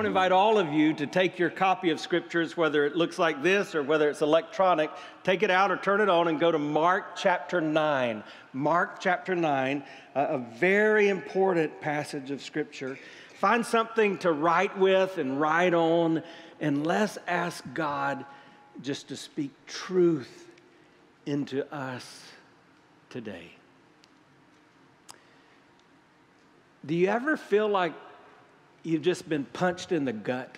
want to invite all of you to take your copy of scriptures, whether it looks like this or whether it's electronic, take it out or turn it on and go to Mark chapter 9. Mark chapter 9, a very important passage of scripture. Find something to write with and write on, and let's ask God just to speak truth into us today. Do you ever feel like you've just been punched in the gut?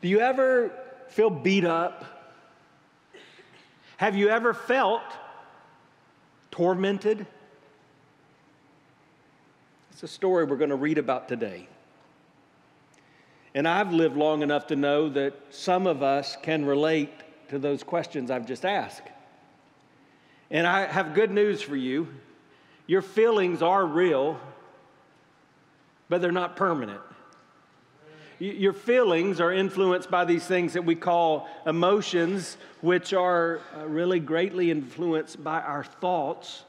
Do you ever feel beat up? Have you ever felt tormented? It's a story we're going to read about today. And I've lived long enough to know that some of us can relate to those questions I've just asked. And I have good news for you. Your feelings are real, but they're not permanent. Your feelings are influenced by these things that we call emotions, which are uh, really greatly influenced by our thoughts.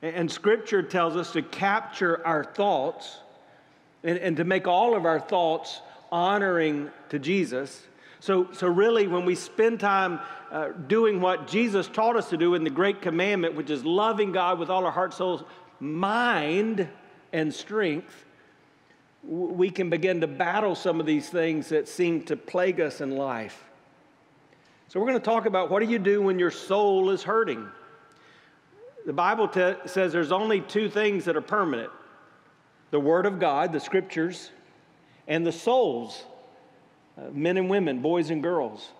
And Scripture tells us to capture our thoughts and, and to make all of our thoughts honoring to Jesus. So, so really, when we spend time uh, doing what Jesus taught us to do in the Great Commandment, which is loving God with all our heart, soul, mind, and strength, we can begin to battle some of these things that seem to plague us in life. So, we're going to talk about what do you do when your soul is hurting? The Bible t- says there's only two things that are permanent the Word of God, the Scriptures, and the souls, uh, men and women, boys and girls.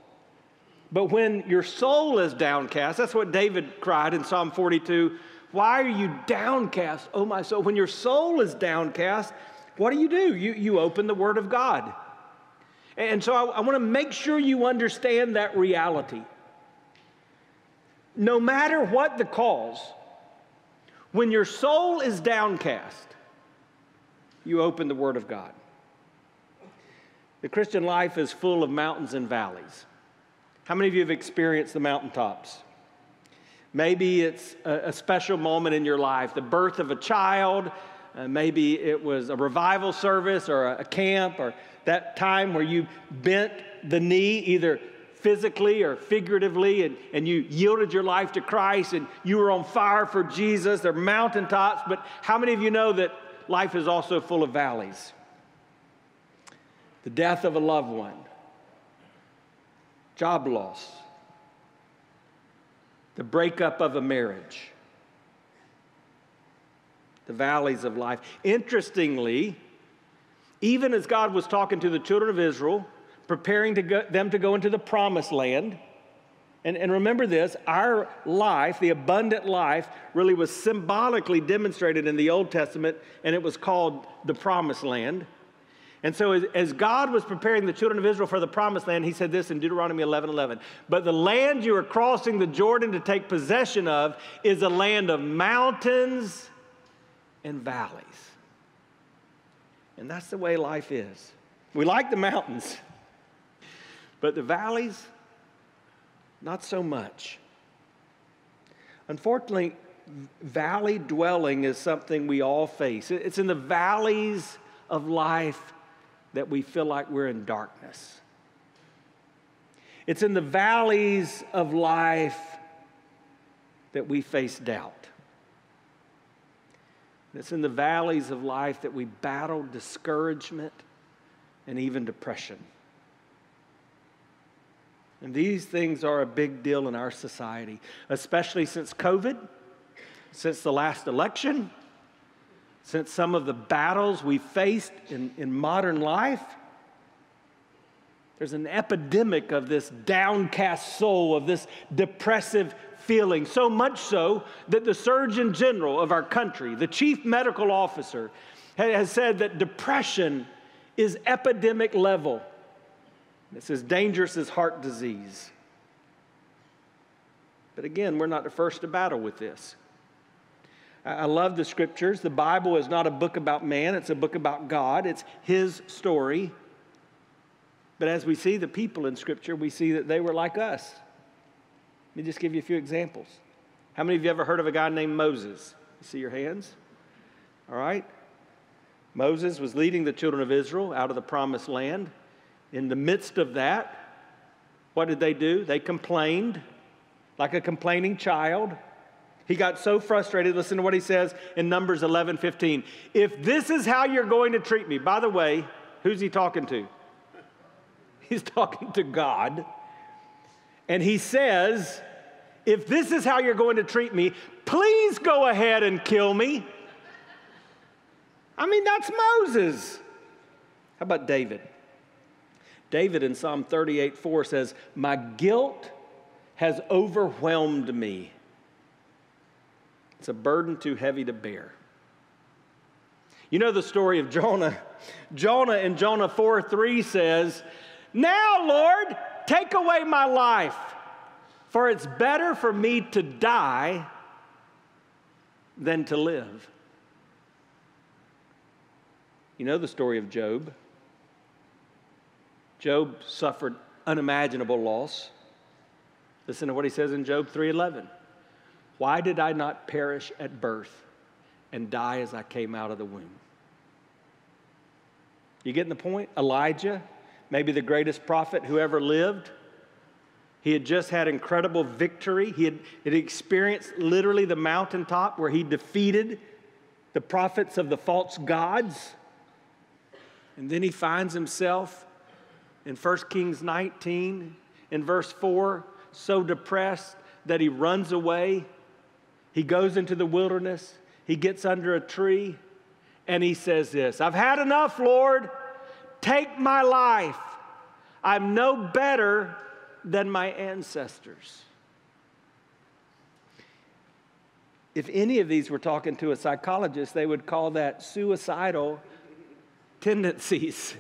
But when your soul is downcast, that's what David cried in Psalm 42 Why are you downcast, oh my soul? When your soul is downcast, what do you do? You, you open the Word of God. And so I, I want to make sure you understand that reality. No matter what the cause, when your soul is downcast, you open the Word of God. The Christian life is full of mountains and valleys. How many of you have experienced the mountaintops? Maybe it's a, a special moment in your life, the birth of a child, uh, maybe it was a revival service or a, a camp or that time where you bent the knee either physically or figuratively and, and you yielded your life to Christ and you were on fire for Jesus. They're mountaintops, but how many of you know that life is also full of valleys? The death of a loved one, job loss, the breakup of a marriage the valleys of life. Interestingly, even as God was talking to the children of Israel, preparing to go, them to go into the promised land, and, and remember this our life, the abundant life, really was symbolically demonstrated in the Old Testament, and it was called the promised land. And so, as, as, God was preparing the children of Israel for the promised land, he said this in Deuteronomy 11 11. But the land you are crossing the Jordan to take possession of is a land of mountains and valleys. And that's the way life is. We like the mountains, but the valleys, not so much. Unfortunately, valley dwelling is something we all face. It's in the valleys of life that we feel like we're in darkness. It's in the valleys of life that we face doubt. It's in the valleys of life that we battle discouragement and even depression. And these things are a big deal in our society, especially since COVID, since the last election, since some of the battles we faced in, in modern life. There's an epidemic of this downcast soul, of this depressive feeling, so much so that the Surgeon General of our country, the chief medical officer, has said that depression is epidemic level. It's as dangerous as heart disease. But again, we're not the first to battle with this. I love the scriptures. The Bible is not a book about man, it's a book about God, it's His story. But as we see the people in Scripture, we see that they were like us. Let me just give you a few examples. How many of you ever heard of a guy named Moses? You see your hands? All right. Moses was leading the children of Israel out of the promised land. In the midst of that, what did they do? They complained like a complaining child. He got so frustrated. Listen to what he says in Numbers 11 15. If this is how you're going to treat me, by the way, who's he talking to? He's talking to God. And he says, If this is how you're going to treat me, please go ahead and kill me. I mean, that's Moses. How about David? David in Psalm 38 4 says, My guilt has overwhelmed me. It's a burden too heavy to bear. You know the story of Jonah. Jonah in Jonah 4 3 says, Now, Lord, take away my life, for it's better for me to die than to live. You know the story of Job. Job suffered unimaginable loss. Listen to what he says in Job 3:11. Why did I not perish at birth and die as I came out of the womb? You getting the point? Elijah, maybe the greatest prophet who ever lived. He had just had incredible victory. He had, had experienced literally the mountaintop where he defeated the prophets of the false gods. And then he finds himself in 1 Kings 19, in verse 4, so depressed that he runs away. He goes into the wilderness, he gets under a tree, and he says this I've had enough, Lord. Take my life. I'm no better than my ancestors. If any of these were talking to a psychologist, they would call that suicidal tendencies.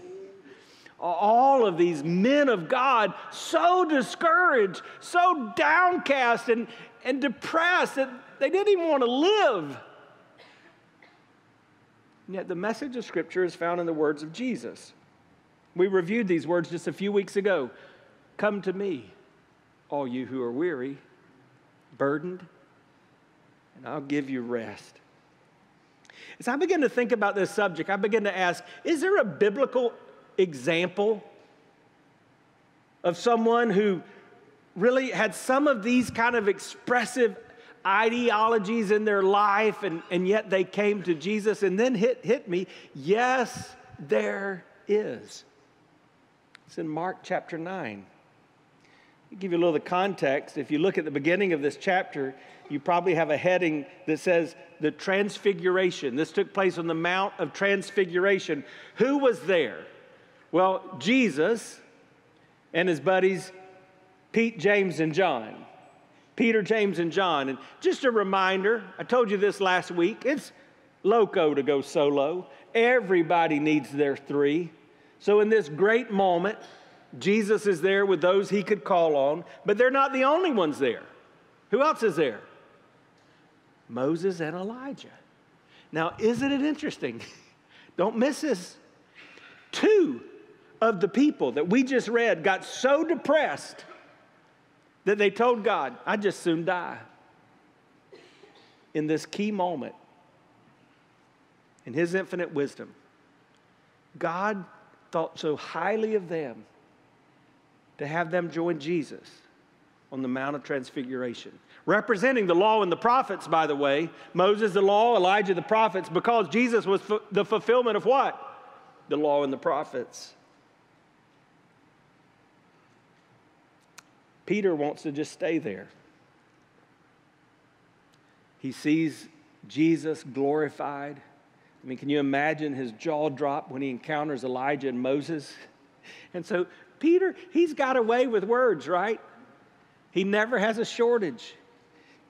All of these men of God, so discouraged, so downcast and, and depressed that they didn't even want to live. And yet, the message of Scripture is found in the words of Jesus. We reviewed these words just a few weeks ago. Come to me, all you who are weary, burdened, and I'll give you rest. As I begin to think about this subject, I begin to ask is there a biblical example of someone who really had some of these kind of expressive ideologies in their life and, and yet they came to Jesus and then hit, hit me? Yes, there is. It's in Mark chapter 9. I'll give you a little of the context. If you look at the beginning of this chapter, you probably have a heading that says the Transfiguration. This took place on the Mount of Transfiguration. Who was there? Well, Jesus and his buddies, Pete, James, and John. Peter, James, and John. And just a reminder I told you this last week it's loco to go solo. Everybody needs their three. So, in this great moment, Jesus is there with those he could call on, but they're not the only ones there. Who else is there? Moses and Elijah. Now, isn't it interesting? Don't miss this. Two of the people that we just read got so depressed that they told God, I'd just soon die. In this key moment, in His infinite wisdom, God thought so highly of them to have them join Jesus on the Mount of Transfiguration. Representing the law and the prophets, by the way, Moses, the law, Elijah, the prophets, because Jesus was the fulfillment of what? The law and the prophets. Peter wants to just stay there. He sees Jesus glorified. I mean, can you imagine his jaw drop when he encounters Elijah and Moses? And so, Peter, he's got away with words, right? He never has a shortage.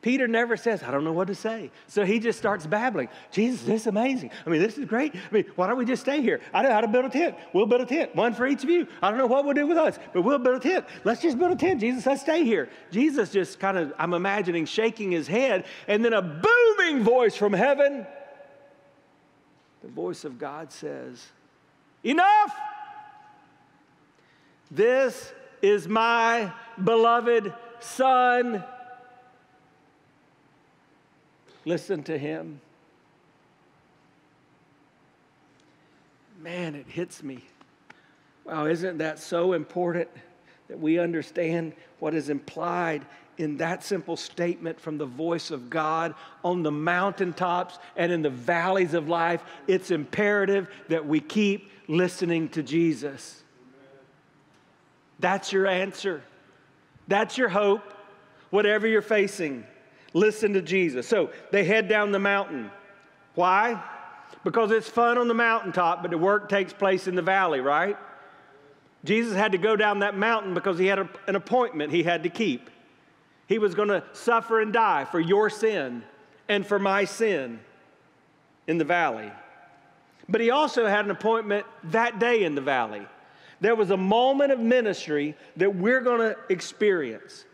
Peter never says, I don't know what to say. So he just starts babbling. Jesus, this is amazing. I mean, this is great. I mean, why don't we just stay here? I know how to build a tent. We'll build a tent, one for each of you. I don't know what we'll do with us, but we'll build a tent. Let's just build a tent, Jesus. Let's stay here. Jesus just kind of, I'm imagining, shaking his head, and then a booming voice from heaven. The voice of God says, Enough! This is my beloved Son Listen to him. man, it hits me. Wow, isn't that so important that we understand what is implied in that simple statement from the voice of God on the mountaintops and in the valleys of life? It's imperative that we keep listening to Jesus. That's your answer. That's your hope, whatever you're facing. Listen to Jesus. So they head down the mountain. Why? Because it's fun on the mountaintop, but the work takes place in the valley, right? Jesus had to go down that mountain because he had a, an appointment he had to keep. He was going to suffer and die for your sin and for my sin in the valley. But he also had an appointment that day in the valley. There was a moment of ministry that we're going to experience.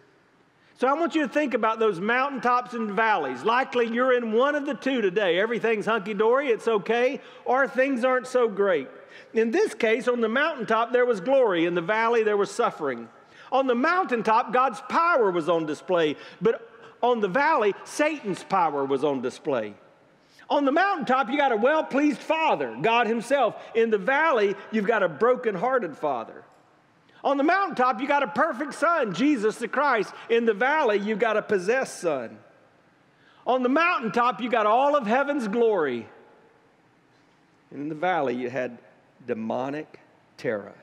So I want you to think about those mountaintops and valleys. Likely you're in one of the two today. Everything's hunky dory, it's okay, or things aren't so great. In this case, on the mountaintop, there was glory. In the valley, there was suffering. On the mountaintop, God's power was on display, but on the valley, Satan's power was on display. On the mountaintop, you got a well pleased father, God Himself. In the valley, you've got a broken hearted father. On the mountaintop, you got a perfect son, Jesus the Christ. In the valley, you got a possessed son. On the mountaintop, you got all of heaven's glory. In the valley, you had demonic terror.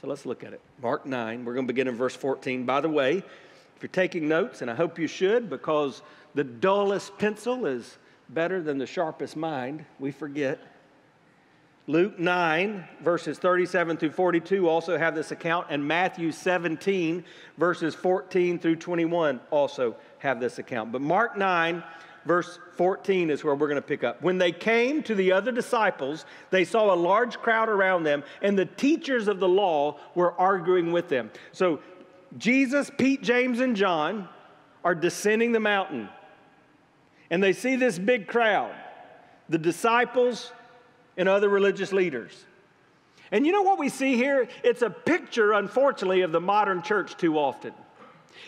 So let's look at it. Mark 9, we're going to begin in verse 14. By the way, if you're taking notes, and I hope you should, because the dullest pencil is better than the sharpest mind, we forget. Luke 9, verses 37 through 42 also have this account, and Matthew 17, verses 14 through 21 also have this account. But Mark 9, verse 14 is where we're going to pick up. When they came to the other disciples, they saw a large crowd around them, and the teachers of the law were arguing with them. So Jesus, Pete, James, and John are descending the mountain, and they see this big crowd the disciples and other religious leaders. And you know what we see here? It's a picture, unfortunately, of the modern church too often.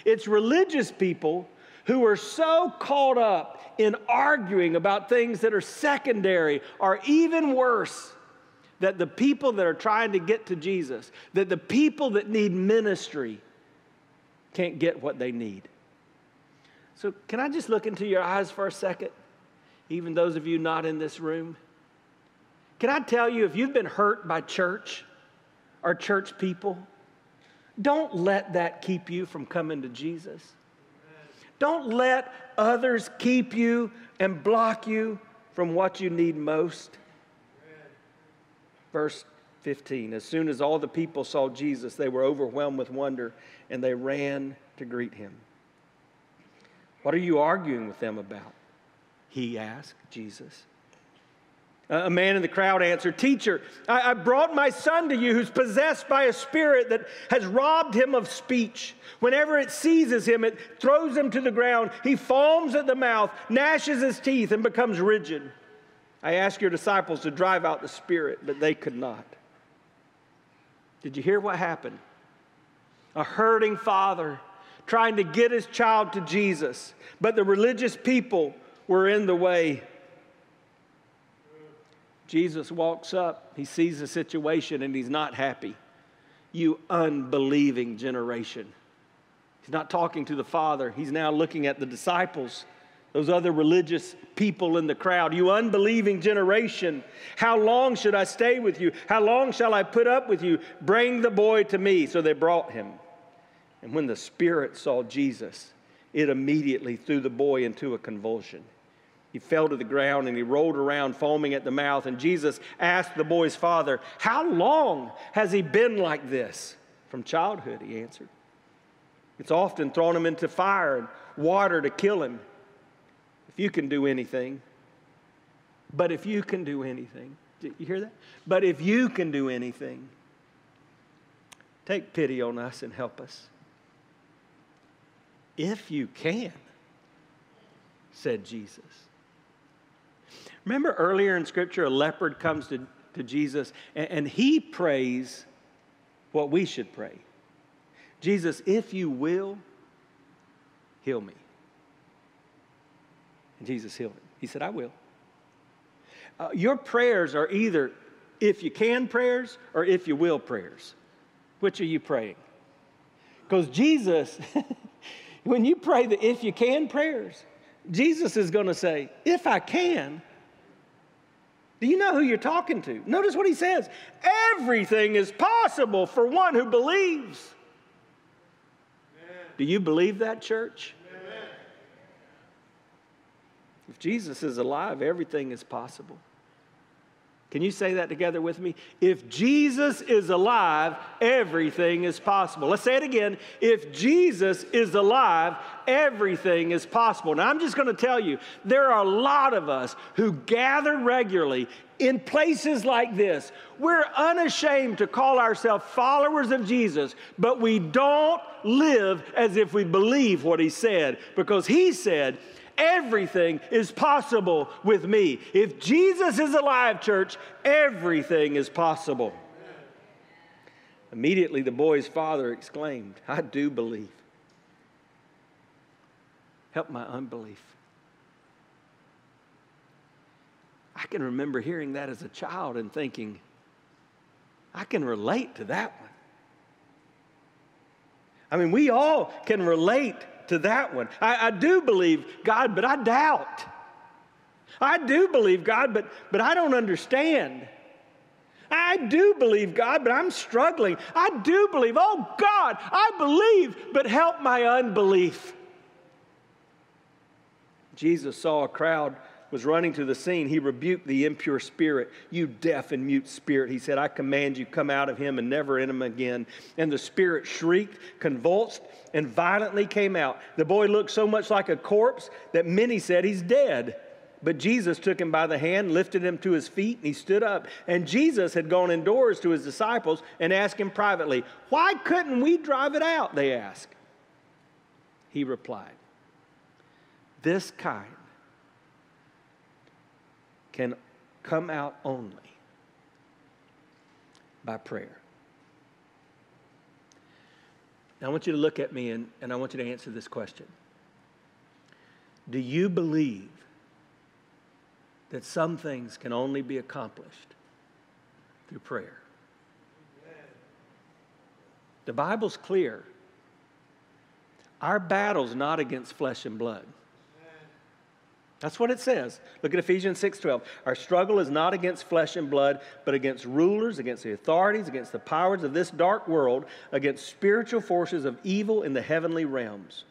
It's religious people who are so caught up in arguing about things that are secondary or even worse that the people that are trying to get to Jesus, that the people that need ministry can't get what they need. So, can I just look into your eyes for a second? Even those of you not in this room. Can I tell you, if you've been hurt by church or church people, don't let that keep you from coming to Jesus. Don't let others keep you and block you from what you need most. Verse 15 As soon as all the people saw Jesus, they were overwhelmed with wonder and they ran to greet him. What are you arguing with them about? He asked Jesus. A man in the crowd answered, Teacher, I, brought my son to you who's possessed by a spirit that has robbed him of speech. Whenever it seizes him, it throws him to the ground. He foams at the mouth, gnashes his teeth, and becomes rigid. I asked your disciples to drive out the spirit, but they could not. Did you hear what happened? A hurting father trying to get his child to Jesus, but the religious people were in the way. Jesus walks up, he sees the situation, and he's not happy. You unbelieving generation. He's not talking to the Father, he's now looking at the disciples, those other religious people in the crowd. You unbelieving generation, how long should I stay with you? How long shall I put up with you? Bring the boy to me. So they brought him. And when the Spirit saw Jesus, it immediately threw the boy into a convulsion. He fell to the ground and he rolled around, foaming at the mouth. And Jesus asked the boy's father, How long has he been like this? From childhood, he answered. It's often thrown him into fire and water to kill him. If you can do anything, but if you can do anything, did you hear that? But if you can do anything, take pity on us and help us. If you can, said Jesus. Remember earlier in Scripture, a leopard comes to, to Jesus and, and he prays what we should pray Jesus, if you will, heal me. And Jesus healed him. He said, I will. Uh, your prayers are either if you can prayers or if you will prayers. Which are you praying? Because Jesus, when you pray the if you can prayers, Jesus is going to say, if I can. Do you know who you're talking to? Notice what he says everything is possible for one who believes. Amen. Do you believe that, church? Amen. If Jesus is alive, everything is possible. Can you say that together with me? If Jesus is alive, everything is possible. Let's say it again. If Jesus is alive, everything is possible. Now, I'm just going to tell you, there are a lot of us who gather regularly in places like this. We're unashamed to call ourselves followers of Jesus, but we don't live as if we believe what he said because he said, Everything is possible with me. If Jesus is alive, church, everything is possible. Immediately, the boy's father exclaimed, I do believe. Help my unbelief. I can remember hearing that as a child and thinking, I can relate to that. I mean, we all can relate to that one. I, I do believe God, but I doubt. I do believe God, but, but I don't understand. I do believe God, but I'm struggling. I do believe, oh God, I believe, but help my unbelief. Jesus saw a crowd was running to the scene, he rebuked the impure spirit. You deaf and mute spirit, he said, I command you, come out of him and never in him again. And the spirit shrieked, convulsed, and violently came out. The boy looked so much like a corpse that many said he's dead. But Jesus took him by the hand, lifted him to his feet, and he stood up. And Jesus had gone indoors to his disciples and asked him privately, Why couldn't we drive it out? They asked. He replied, This kind can come out only by prayer. Now, I want you to look at me and, and I want you to answer this question Do you believe that some things can only be accomplished through prayer? The Bible's clear. Our battle's not against flesh and blood. That's what it says. Look at Ephesians 6:12. Our struggle is not against flesh and blood, but against rulers, against the authorities, against the powers of this dark world, against spiritual forces of evil in the heavenly realms.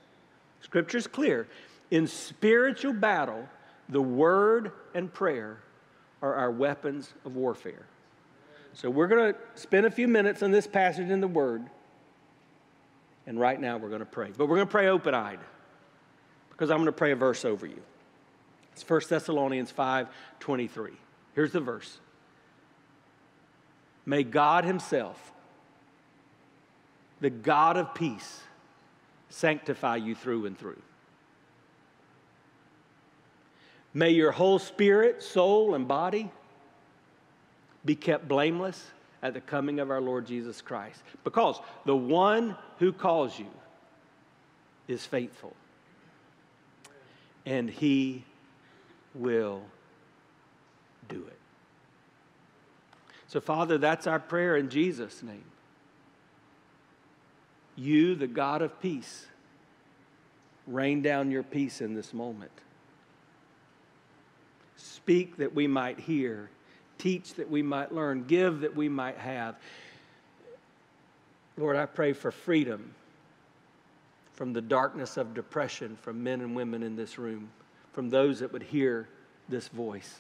Scripture's clear. In spiritual battle, the word and prayer are our weapons of warfare. So we're going to spend a few minutes on this passage in the word. And right now we're going to pray. But we're going to pray open-eyed because I'm going to pray a verse over you. It's 1 Thessalonians 5 23. Here's the verse May God Himself, the God of peace, sanctify you through and through. May your whole spirit, soul, and body be kept blameless at the coming of our Lord Jesus Christ. Because the one who calls you is faithful, and he will do it. So, Father, that's our prayer in Jesus' name. You, the God of peace, rain down your peace in this moment. Speak that we might hear, teach that we might learn, give that we might have. Lord, I pray for freedom from the darkness of depression from men and women in this room from those that would hear this voice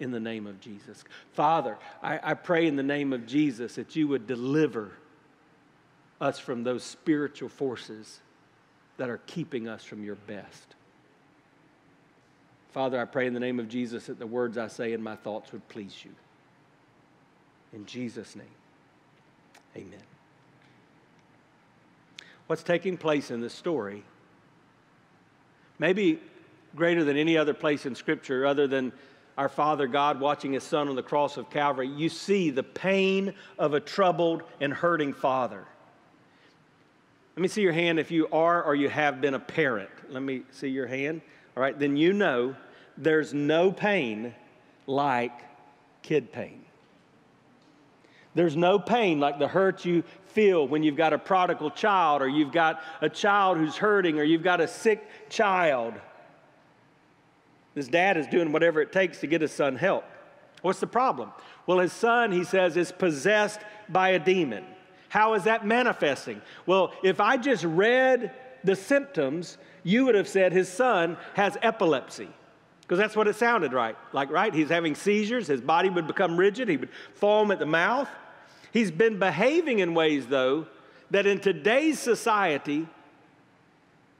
in the name of Jesus. Father, I, I, pray in the name of Jesus that you would deliver us from those spiritual forces that are keeping us from your best. Father, I pray in the name of Jesus that the words I say and my thoughts would please you. In Jesus' name, amen. What's taking place in this story? Maybe greater than any other place in Scripture other than our Father God watching His Son on the cross of Calvary, you see the pain of a troubled and hurting father. Let me see your hand if you are or you have been a parent. Let me see your hand. All right, then you know there's no pain like kid pain. There's no pain like the hurt you feel when you've got a prodigal child, or you've got a child who's hurting, or you've got a sick child. This dad is doing whatever it takes to get his son help. What's the problem? Well, his son, he says, is possessed by a demon. How is that manifesting? Well, if I just read the symptoms, you would have said his son has epilepsy. Because that's what it sounded right. Like, right? He's having seizures, his body would become rigid, he would foam at the mouth. He's been behaving in ways, though, that in today's society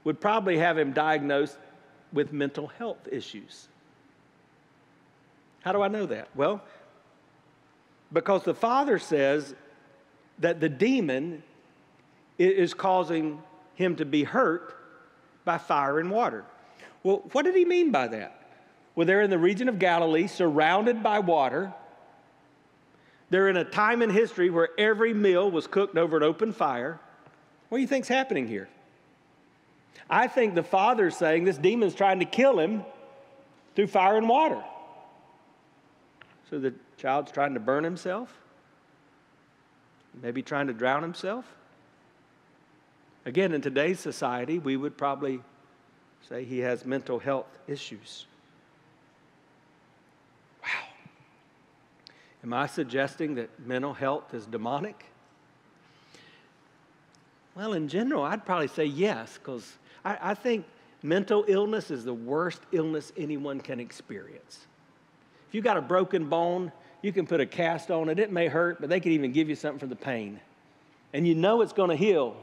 would probably have him diagnosed with mental health issues. How do I know that? Well, because the father says that the demon is causing him to be hurt by fire and water. Well, what did he mean by that? Well, they're in the region of Galilee, surrounded by water. They're in a time in history where every meal was cooked over an open fire. What do you think's happening here? I think the father's saying this demon's trying to kill him through fire and water. So the child's trying to burn himself, maybe trying to drown himself. Again, in today's society, we would probably say he has mental health issues. Wow. Am I suggesting that mental health is demonic? Well, in general, I'd probably say yes, because I, I, think mental illness is the worst illness anyone can experience. If you've got a broken bone, you can put a cast on it. It may hurt, but they can even give you something for the pain. And you know it's going to heal.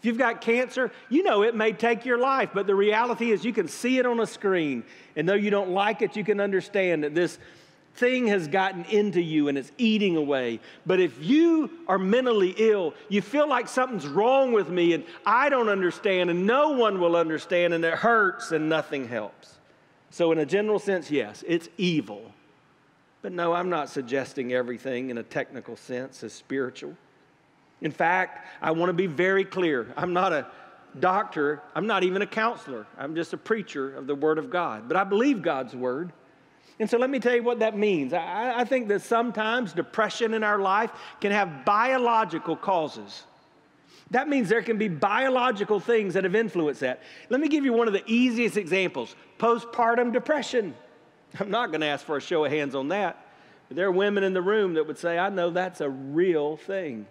If you've got cancer, you know it may take your life, but the reality is you can see it on a screen. And though you don't like it, you can understand that this thing has gotten into you and it's eating away. But if you are mentally ill, you feel like something's wrong with me and I don't understand and no one will understand and it hurts and nothing helps. So, in a general sense, yes, it's evil. But no, I'm not suggesting everything in a technical sense is spiritual. In fact, I want to be very clear. I'm not a doctor, I'm not even a counselor. I'm just a preacher of the Word of God. But I believe God's Word. And so let me tell you what that means. I, I, think that sometimes depression in our life can have biological causes. That means there can be biological things that have influenced that. Let me give you one of the easiest examples postpartum depression. I'm not going to ask for a show of hands on that. But there are women in the room that would say, I know that's a real thing.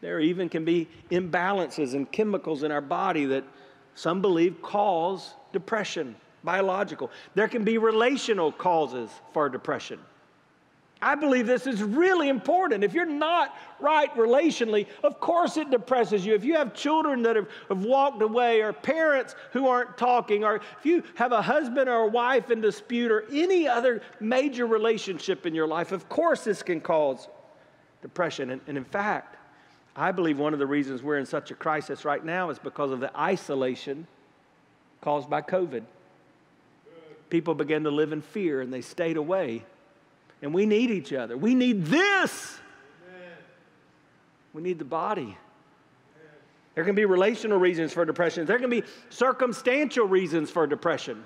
There even can be imbalances and chemicals in our body that some believe cause depression biological. There can be relational causes for depression. I believe this is really important. If you're not right relationally, of course it depresses you. If you have children that have, have, walked away, or parents who aren't talking, or if you have a husband or a wife in dispute, or any other major relationship in your life, of course this can cause depression. And, and in fact, I believe one of the reasons we're in such a crisis right now is because of the isolation caused by COVID people began to live in fear and they stayed away. And we need each other. We need this. Amen. We need the body. There can be relational reasons for depression. There can be circumstantial reasons for depression.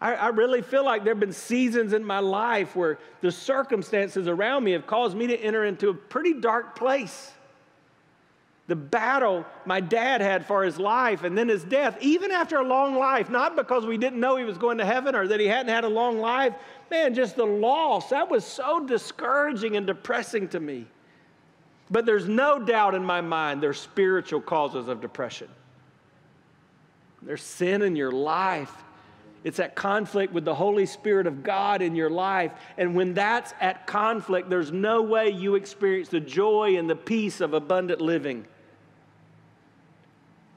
I, I, really feel like there have been seasons in my life where the circumstances around me have caused me to enter into a pretty dark place the battle my dad had for his life and then his death, even after a long life, not because we didn't know he was going to heaven or that he hadn't had a long life, man, just the loss, that was so discouraging and depressing to me. But there's no doubt in my mind there's spiritual causes of depression. There's sin in your life. It's at conflict with the Holy Spirit of God in your life. And when that's at conflict, there's no way you experience the joy and the peace of abundant living.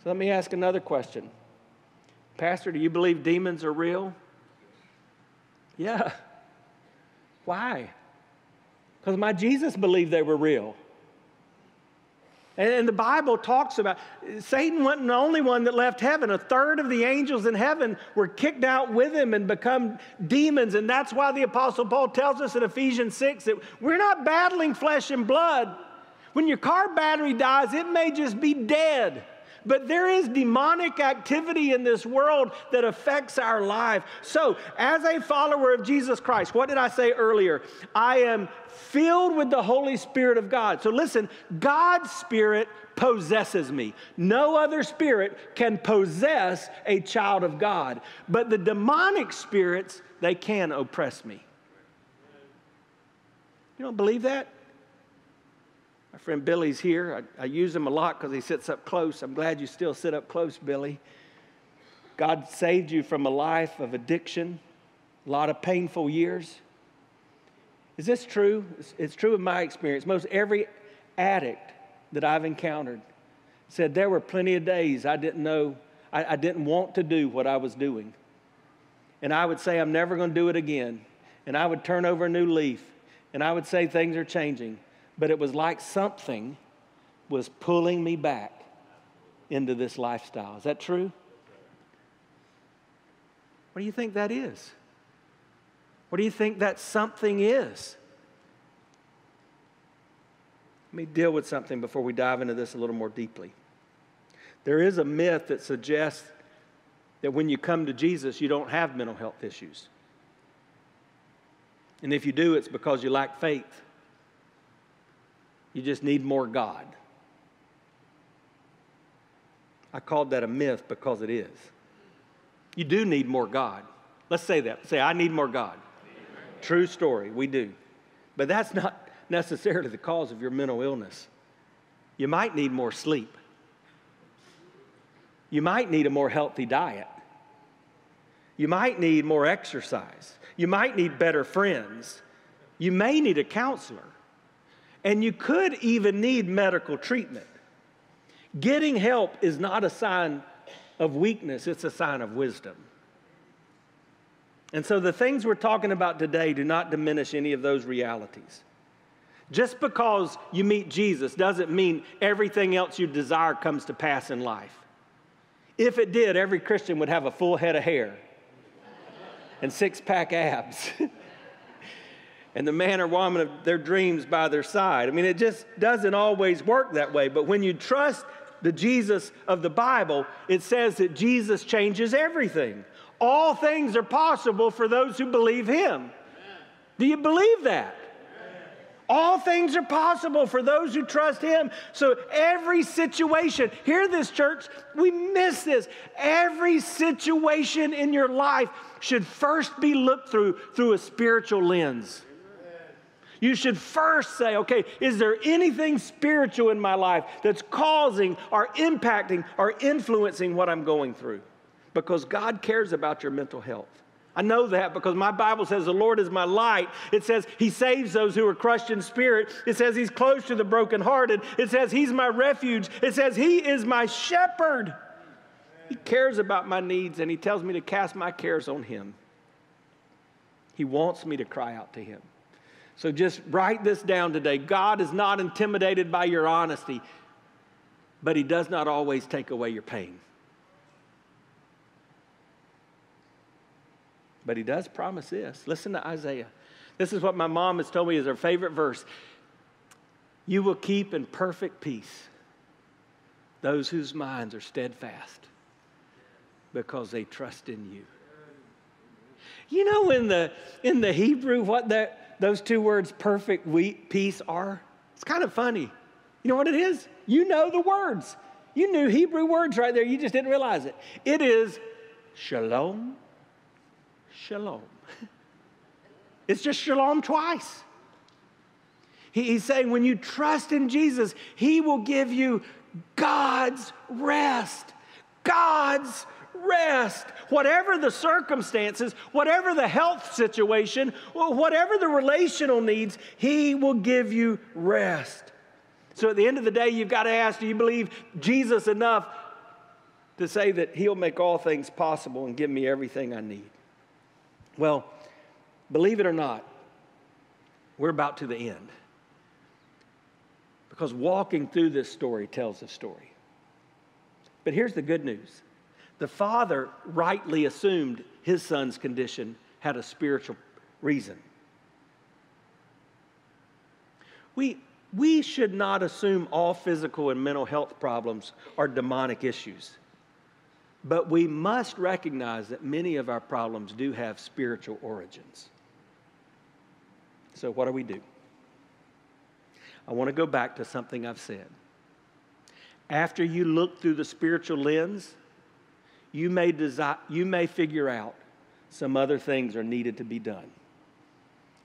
So let me ask another question. Pastor, do you believe demons are real? Yeah. Why? Because my Jesus believed they were real. And the Bible talks about Satan wasn't the only one that left heaven. A third of the angels in heaven were kicked out with him and become demons. And that's why the Apostle Paul tells us in Ephesians 6 that we're not battling flesh and blood. When your car battery dies, it may just be dead. But there is demonic activity in this world that affects our life. So, as a follower of Jesus Christ, what did I say earlier? I am filled with the Holy Spirit of God. So, listen, God's Spirit possesses me. No other spirit can possess a child of God. But the demonic spirits, they can oppress me. You don't believe that? My friend Billy's here. I, I use him a lot because he sits up close. I'm glad you still sit up close, Billy. God saved you from a life of addiction, a lot of painful years. Is this true? It's, it's true in my experience. Most every addict that I've encountered said there were plenty of days I didn't know, I, I didn't want to do what I was doing. And I would say, I'm never going to do it again. And I would turn over a new leaf and I would say things are changing but it was like something was pulling me back into this lifestyle. Is that true? What do you think that is? What do you think that something is? Let me deal with something before we dive into this a little more deeply. There is a myth that suggests that when you come to Jesus, you don't have mental health issues. And if you do, it's because you lack faith. You just need more God. I called that a myth because it is. You do need more God. Let's say that. Say, I need more God. True story, we do. But that's not necessarily the cause of your mental illness. You might need more sleep. You might need a more healthy diet. You might need more exercise. You might need better friends. You may need a counselor. And you could even need medical treatment. Getting help is not a sign of weakness, it's a sign of wisdom. And so the things we're talking about today do not diminish any of those realities. Just because you meet Jesus doesn't mean everything else you desire comes to pass in life. If it did, every Christian would have a full head of hair and six pack abs. and the man or woman of their dreams by their side. I mean, it just doesn't always work that way. But when you trust the Jesus of the Bible, it says that Jesus changes everything. All things are possible for those who believe him. Do you believe that? All things are possible for those who trust Him. So every situation, hear this, church, we miss this. Every situation in your life should first be looked through through a spiritual lens you should first say, okay, is there anything spiritual in my life that's causing or impacting or influencing what I'm going through? Because God cares about your mental health. I know that because my Bible says the Lord is my light. It says He saves those who are crushed in spirit. It says He's close to the brokenhearted. It says He's my refuge. It says He is my shepherd. He cares about my needs and He tells me to cast my cares on Him. He wants me to cry out to Him. So just write this down today. God is not intimidated by your honesty, but He does not always take away your pain. But He does promise this. Listen to Isaiah. This is what my mom has told me is her favorite verse. You will keep in perfect peace those whose minds are steadfast because they trust in you. You know in the in the Hebrew what that those two words, perfect peace, are? It's kind of funny. You know what it is? You know the words. You knew Hebrew words right there, you just didn't realize it. It is shalom, shalom. It's just shalom twice. He's saying when you trust in Jesus, He will give you God's rest. God's rest. Whatever the circumstances, whatever the health situation, whatever the relational needs, He will give you rest. So at the end of the day, you've got to ask do you believe Jesus enough to say that He'll make all things possible and give me everything I need? Well, believe it or not, we're about to the end. Because walking through this story tells a story. But here's the good news the father rightly assumed his son's condition had a spiritual reason. We, We should not assume all physical and mental health problems are demonic issues. But we must recognize that many of our problems do have spiritual origins. So, what do we do? I want to go back to something I've said. After you look through the spiritual lens, you may, desi- you may figure out some other things are needed to be done.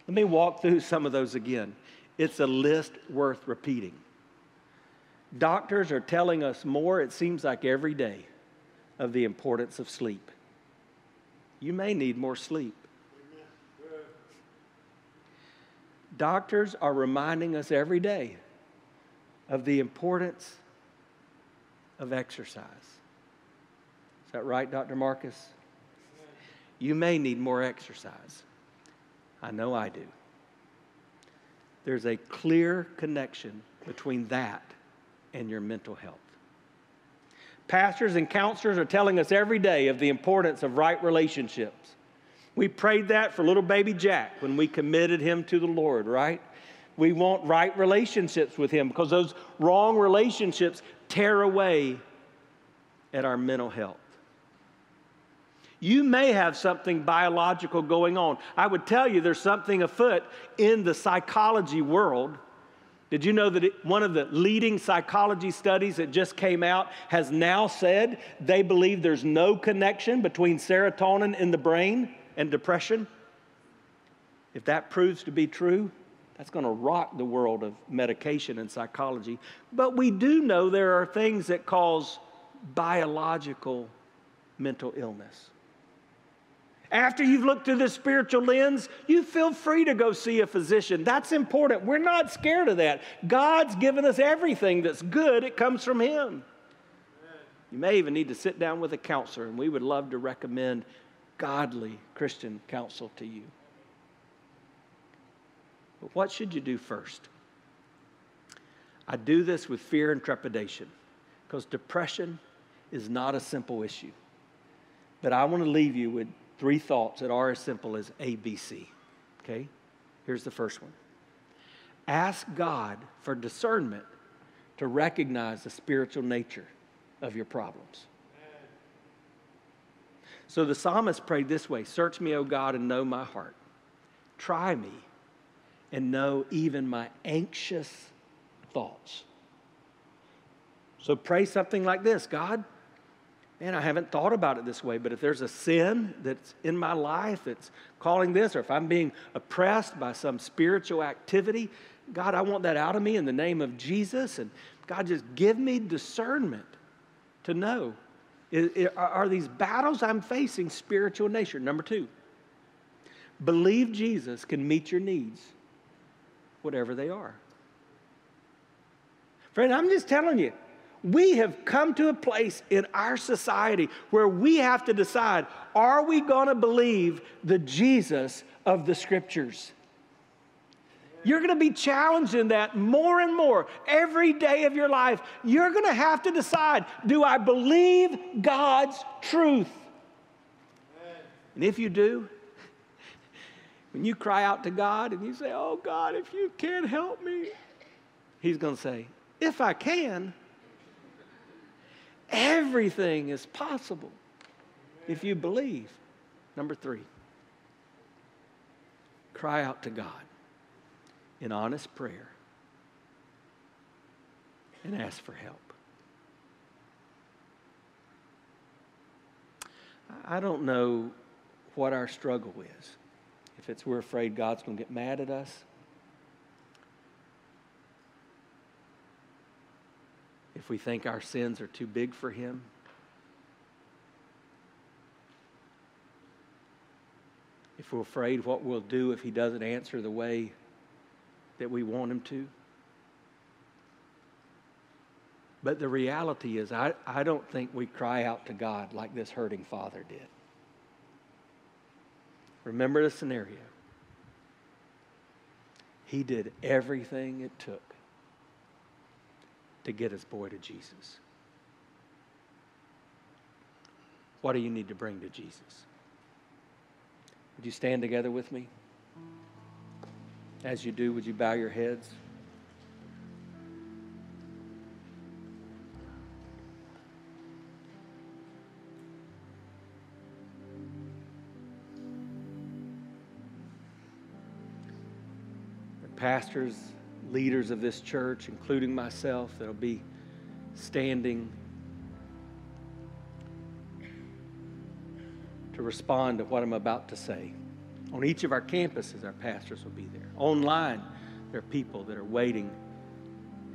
Let me walk through some of those again. It's a list worth repeating. Doctors are telling us more, it seems like every day, of the importance of sleep. You may need more sleep. Doctors are reminding us every day of the importance of exercise. Is that right, Dr. Marcus? You may need more exercise. I know I do. There's a clear connection between that and your mental health. Pastors and counselors are telling us every day of the importance of right relationships. We prayed that for little baby Jack when we committed him to the Lord, right? We want right relationships with him because those wrong relationships tear away at our mental health. You may have something biological going on. I would tell you there's something afoot in the psychology world. Did you know that it, one of the leading psychology studies that just came out has now said they believe there's no connection between serotonin in the brain and depression? If that proves to be true, that's going to rock the world of medication and psychology. But we do know there are things that cause biological mental illness. After you've looked through the spiritual lens, you feel free to go see a physician. That's important. We're not scared of that. God's given us everything that's good, it comes from Him. You may even need to sit down with a counselor, and we would love to recommend godly Christian counsel to you. But what should you do first? I do this with fear and trepidation because depression is not a simple issue. But I want to leave you with three thoughts that are as simple as ABC. Okay? Here's the first one Ask God for discernment to recognize the spiritual nature of your problems. So the psalmist prayed this way Search me, O God, and know my heart. Try me and know even my anxious thoughts. So pray something like this God, man, I haven't thought about it this way, but if there's a sin that's in my life that's calling this, or if I'm being oppressed by some spiritual activity, God, I want that out of me in the name of Jesus. And God, just give me discernment to know are these battles I'm facing spiritual nature? Number two, believe Jesus can meet your needs, whatever they are. Friend, I'm just telling you, we have come to a place in our society where we have to decide are we going to believe the Jesus of the scriptures? You're going to be challenged in that more and more every day of your life. You're going to have to decide do I believe God's truth? And if you do, when you cry out to God and you say, Oh God, if you can't help me, He's going to say, If I can, everything is possible if you believe. Number three, cry out to God in honest prayer and ask for help. I don't know what our struggle is. If it's we're afraid God's going to get mad at us, if we think our sins are too big for Him, if we're afraid what we'll do if He doesn't answer the way that we want Him to. But the reality is, I, I don't think we cry out to God like this hurting father did. Remember the scenario. He did everything it took to get his boy to Jesus? What do you need to bring to Jesus? Would you stand together with me? As you do, would you bow your heads? pastors leaders of this church, including myself, that'll be standing to respond to what I'm about to say. On each of our campuses, our pastors will be there. Online, there are people that are waiting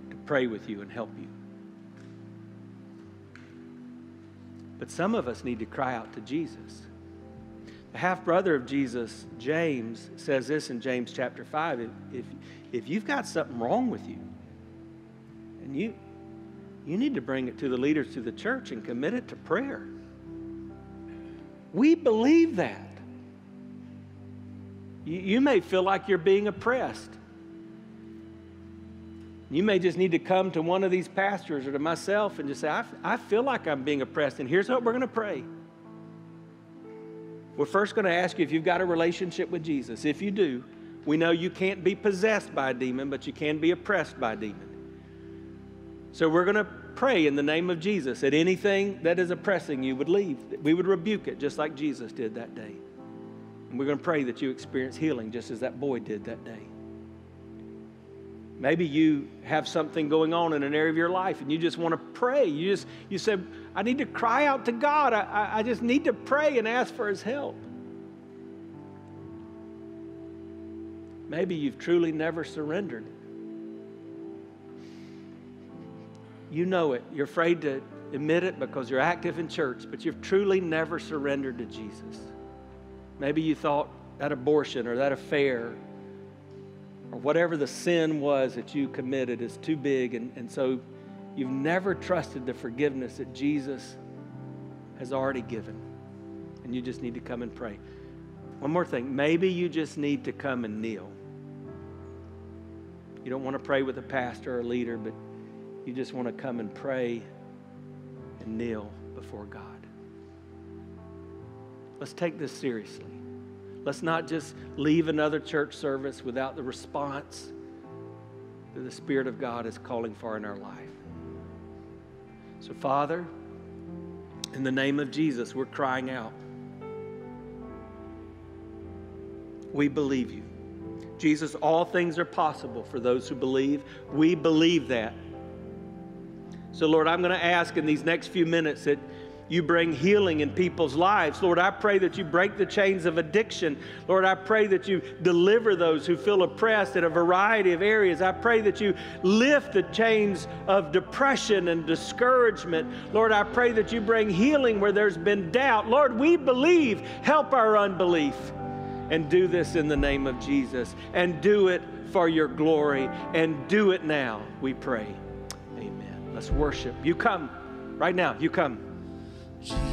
to pray with you and help you. But some of us need to cry out to Jesus. The half brother of Jesus, James, says this in James chapter 5 if, if, if you've got something wrong with you, and you, you need to bring it to the leaders to the church and commit it to prayer. We believe that. You, you may feel like you're being oppressed. You may just need to come to one of these pastors or to myself and just say, I, I feel like I'm being oppressed, and here's what we're going to pray. We're first going to ask you if you've got a relationship with Jesus. If you do, we know you can't be possessed by a demon, but you can be oppressed by a demon. So we're going to pray in the name of Jesus that anything that is oppressing you would leave. We would rebuke it just like Jesus did that day. And we're going to pray that you experience healing just as that boy did that day. Maybe you have something going on in an area of your life and you just want to pray. You just you said, I need to cry out to God. I, I just need to pray and ask for his help. Maybe you've truly never surrendered. You know it. You're afraid to admit it because you're active in church, but you've truly never surrendered to Jesus. Maybe you thought that abortion or that affair or whatever the sin was that you committed is too big, and, and so you've never trusted the forgiveness that Jesus has already given. And you just need to come and pray. One more thing maybe you just need to come and kneel. You don't want to pray with a pastor or a leader, but you just want to come and pray and kneel before God. Let's take this seriously. Let's not just leave another church service without the response that the Spirit of God is calling for in our life. So, Father, in the name of Jesus, we're crying out. We believe you. Jesus, all things are possible for those who believe. We believe that. So, Lord, I'm going to ask in these next few minutes that you bring healing in people's lives. Lord, I pray that you break the chains of addiction. Lord, I pray that you deliver those who feel oppressed in a variety of areas. I pray that you lift the chains of depression and discouragement. Lord, I pray that you bring healing where there's been doubt. Lord, we believe. Help our unbelief. And do this in the name of Jesus. And do it for your glory. And do it now, we pray. Amen. Let's worship. You come right now. You come. Jesus.